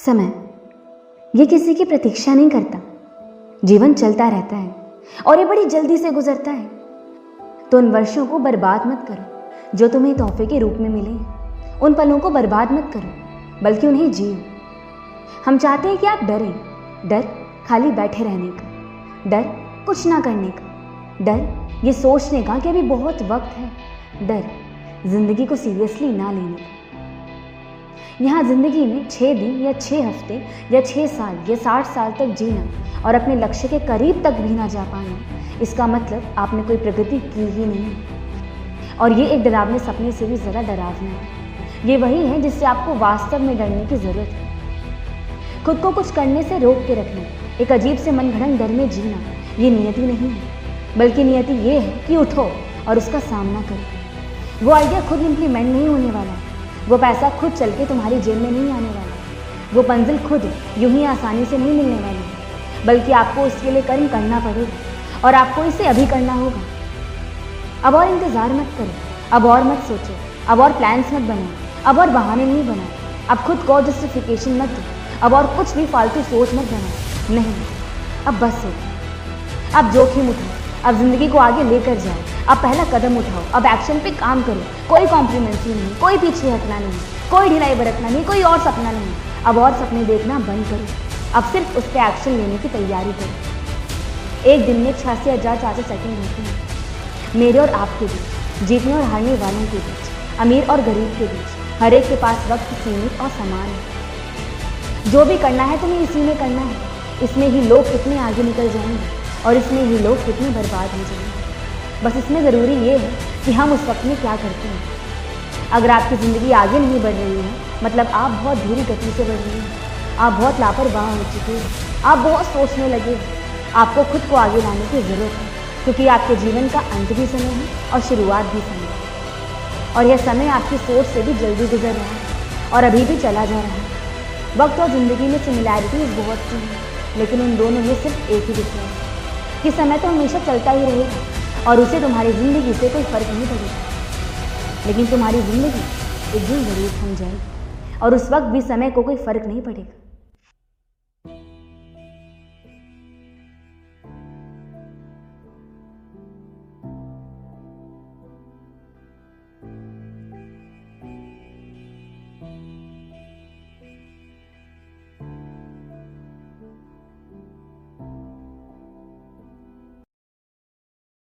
समय। ये किसी की प्रतीक्षा नहीं करता। जीवन चलता रहता है और ये बड़ी जल्दी से गुजरता है। तो उन वर्षों को बर्बाद मत करो, जो तुम्हें तोहफे के रूप में मिले उन पलों को बर्बाद मत करो, बल्कि उन्हें जियो। हम चाहते हैं कि आप डरें। डर खाली बैठे रहने का, डर कुछ ना करने का, डर ये सोचने का कि अभी बहुत वक्त है। डर ज़िंदगी को सीरियसली ना लेने का। यहाँ ज़िंदगी में छः दिन या छः हफ़्ते या छः साल या साठ साल तक जीना और अपने लक्ष्य के करीब तक भी ना जा पाना, इसका मतलब आपने कोई प्रगति की ही नहीं। और ये एक डरावने सपने से भी ज़्यादा डरावना है। ये वही है जिससे आपको वास्तव में डरने की ज़रूरत है। खुद को कुछ करने से रोक के रखना, एक अजीब से मनगढ़ंत डर में जीना, ये नियति नहीं है। बल्कि नियति ये है कि उठो और उसका सामना करो। वो आइडिया खुद इम्प्लीमेंट नहीं होने वाला। है वो पैसा खुद चल के तुम्हारी जेब में नहीं आने वाला। वो मंजिल खुद यूँ ही आसानी से नहीं मिलने वाली। है बल्कि आपको उसके लिए कर्म करना पड़ेगा और आपको इसे अभी करना होगा। अब और इंतज़ार मत करो, अब और मत सोचो, अब और प्लान्स मत बनाओ अब और बहाने नहीं बनाओ अब खुद को जस्टिफिकेशन मत दो, अब और कुछ भी फालतू सोच मत बनाओ नहीं, अब बस सोचो। अब जोखिम उठाओ अब ज़िंदगी को आगे लेकर जाओ। अब पहला कदम उठाओ। अब एक्शन पे काम करो। कोई कॉम्प्लीमेंट्री नहीं, कोई पीछे हटना नहीं, कोई ढिलाई बरतना नहीं, कोई और सपना नहीं। अब और सपने देखना बंद करो। अब सिर्फ़ उस पर एक्शन लेने की तैयारी करो। एक दिन में छियासी हज़ार चार सौ सेकेंड होते हैं। मेरे और आपके बीच, जीतने और हारने वालों के बीच, अमीर और गरीब के बीच, हर एक के पास वक्त, सीमित और समान है। जो भी करना है, तुम्हें इसी में करना है। इसमें ही लोग कितने आगे निकल जाएँगे और इसमें ही लोग कितने बर्बाद हो जाएँगे। बस इसमें ज़रूरी ये है कि हम उस वक्त में क्या करते हैं। अगर आपकी ज़िंदगी आगे नहीं बढ़ रही है मतलब आप बहुत धीरे गति से बढ़ रही हैं, आप बहुत लापरवाह हो चुके हैं, आप बहुत सोचने लगे आपको खुद को आगे लाने की ज़रूरत है, क्योंकि आपके जीवन का अंत भी समय है और शुरुआत भी समय है। और यह समय आपकी सोच से भी जल्दी गुजर रहा है और अभी भी चला जा रहा है। वक्त और ज़िंदगी में सिमिलैरिटीज़ बहुत सी हैं, लेकिन उन दोनों में सिर्फ़ एक ही डिफरेंस है। कि समय तो हमेशा चलता ही रहेगा। और उसे तुम्हारी ज़िंदगी से कोई फ़र्क नहीं पड़ेगा। लेकिन तुम्हारी ज़िंदगी एक दिन ज़रूर थम जाएगी और उस वक्त भी समय को कोई फ़र्क नहीं पड़ेगा।